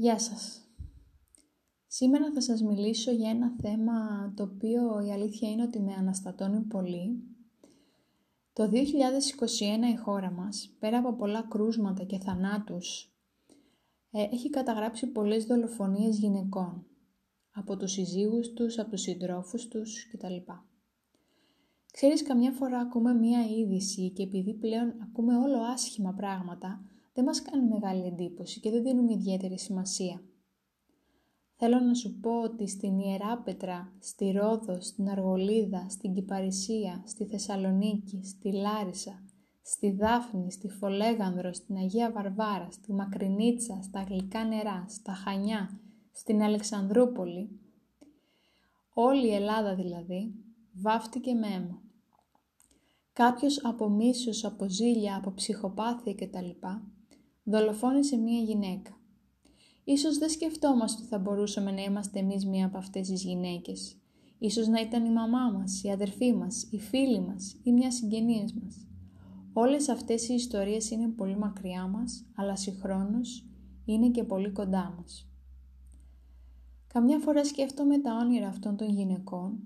Γεια σας. Σήμερα θα σας μιλήσω για ένα θέμα το οποίο η αλήθεια είναι ότι με αναστατώνει πολύ. Το 2021 η χώρα μας, πέρα από πολλά κρούσματα και θανάτους, ε, έχει καταγράψει πολλές δολοφονίες γυναικών. Από τους συζύγους τους, από τους συντρόφους τους κτλ. Ξέρεις, καμιά φορά ακούμε μία είδηση και επειδή πλέον ακούμε όλο άσχημα πράγματα, δεν μας κάνει μεγάλη εντύπωση και δεν δίνουμε ιδιαίτερη σημασία. Θέλω να σου πω ότι στην Ιεράπετρα, στη Ρόδο, στην Αργολίδα, στην Κυπαρισία, στη Θεσσαλονίκη, στη Λάρισα, στη Δάφνη, στη Φολέγανδρο, στην Αγία Βαρβάρα, στη Μακρινίτσα, στα Γλυκά Νερά, στα Χανιά, στην Αλεξανδρούπολη, όλη η Ελλάδα δηλαδή, βάφτηκε με αίμα. Κάποιος από μίσος, από ζήλια, από ψυχοπάθεια κτλ δολοφόνησε μία γυναίκα. Ίσως δεν σκεφτόμαστε ότι θα μπορούσαμε να είμαστε εμείς μία από αυτές τις γυναίκες. Ίσως να ήταν η μαμά μας, η αδερφή μας, η φίλη μας ή μια συγγενείας μας. Όλες αυτές οι ιστορίες είναι πολύ μακριά μας, αλλά συγχρόνως είναι και πολύ κοντά μας. Καμιά φορά σκέφτομαι τα όνειρα αυτών των γυναικών,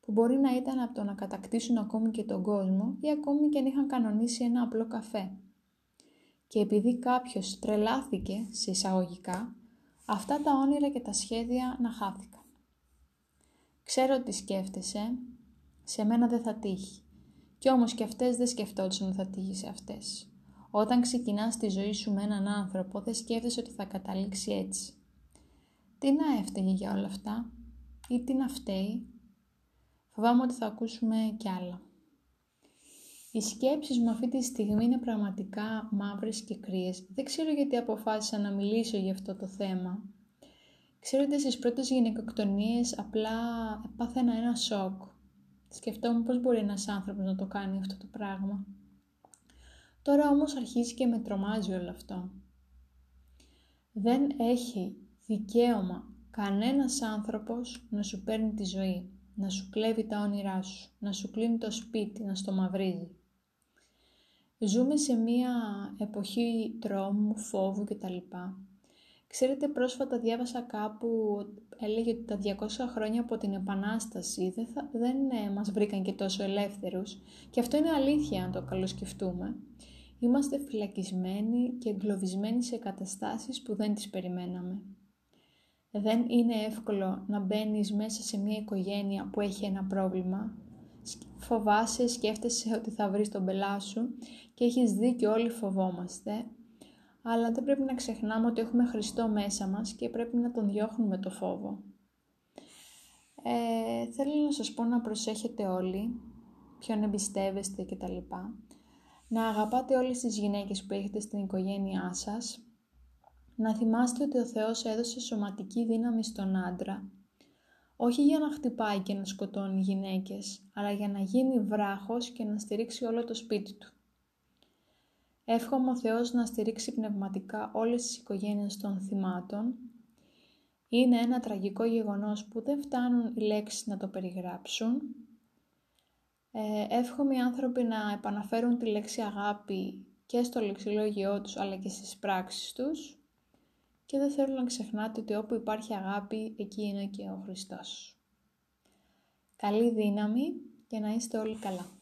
που μπορεί να ήταν από το να κατακτήσουν ακόμη και τον κόσμο ή ακόμη και αν είχαν κανονίσει ένα απλό καφέ και επειδή κάποιος τρελάθηκε σε εισαγωγικά, αυτά τα όνειρα και τα σχέδια να χάθηκαν. Ξέρω τι σκέφτεσαι, σε μένα δεν θα τύχει. Κι όμως και αυτές δεν σκεφτόντουσαν ότι θα τύχει σε αυτές. Όταν ξεκινάς τη ζωή σου με έναν άνθρωπο, δεν σκέφτεσαι ότι θα καταλήξει έτσι. Τι να έφταιγε για όλα αυτά ή τι να φταίει. Φοβάμαι ότι θα ακούσουμε κι άλλα. Οι σκέψεις μου αυτή τη στιγμή είναι πραγματικά μαύρες και κρύες. Δεν ξέρω γιατί αποφάσισα να μιλήσω για αυτό το θέμα. Ξέρω ότι στις πρώτες γυναικοκτονίες απλά πάθαινα ένα σοκ. Σκεφτόμουν πώς μπορεί ένας άνθρωπος να το κάνει αυτό το πράγμα. Τώρα όμως αρχίζει και με τρομάζει όλο αυτό. Δεν έχει δικαίωμα κανένας άνθρωπος να σου παίρνει τη ζωή, να σου κλέβει τα όνειρά σου, να σου κλείνει το σπίτι, να στο μαυρίζει. Ζούμε σε μία εποχή τρόμου, φόβου κτλ. Ξέρετε, πρόσφατα διάβασα κάπου, έλεγε ότι τα 200 χρόνια από την Επανάσταση δεν, θα, δεν ε, μας βρήκαν και τόσο ελεύθερους. Και αυτό είναι αλήθεια αν το καλοσκεφτούμε. Είμαστε φυλακισμένοι και εγκλωβισμένοι σε καταστάσεις που δεν τις περιμέναμε. Δεν είναι εύκολο να μπαίνεις μέσα σε μια οικογένεια που έχει ένα πρόβλημα φοβάσαι, σκέφτεσαι ότι θα βρεις τον πελά σου και έχεις δίκιο όλοι φοβόμαστε, αλλά δεν πρέπει να ξεχνάμε ότι έχουμε Χριστό μέσα μας και πρέπει να τον διώχνουμε το φόβο. Ε, θέλω να σας πω να προσέχετε όλοι, ποιον εμπιστεύεστε κτλ. Να αγαπάτε όλες τις γυναίκες που έχετε στην οικογένειά σας. Να θυμάστε ότι ο Θεός έδωσε σωματική δύναμη στον άντρα όχι για να χτυπάει και να σκοτώνει γυναίκες, αλλά για να γίνει βράχος και να στηρίξει όλο το σπίτι του. Εύχομαι ο Θεός να στηρίξει πνευματικά όλες τις οικογένειες των θυμάτων. Είναι ένα τραγικό γεγονός που δεν φτάνουν οι λέξεις να το περιγράψουν. Ε, εύχομαι οι άνθρωποι να επαναφέρουν τη λέξη αγάπη και στο λεξιλόγιό τους αλλά και στις πράξεις τους και δεν θέλω να ξεχνάτε ότι όπου υπάρχει αγάπη, εκεί είναι και ο Χριστός. Καλή δύναμη και να είστε όλοι καλά.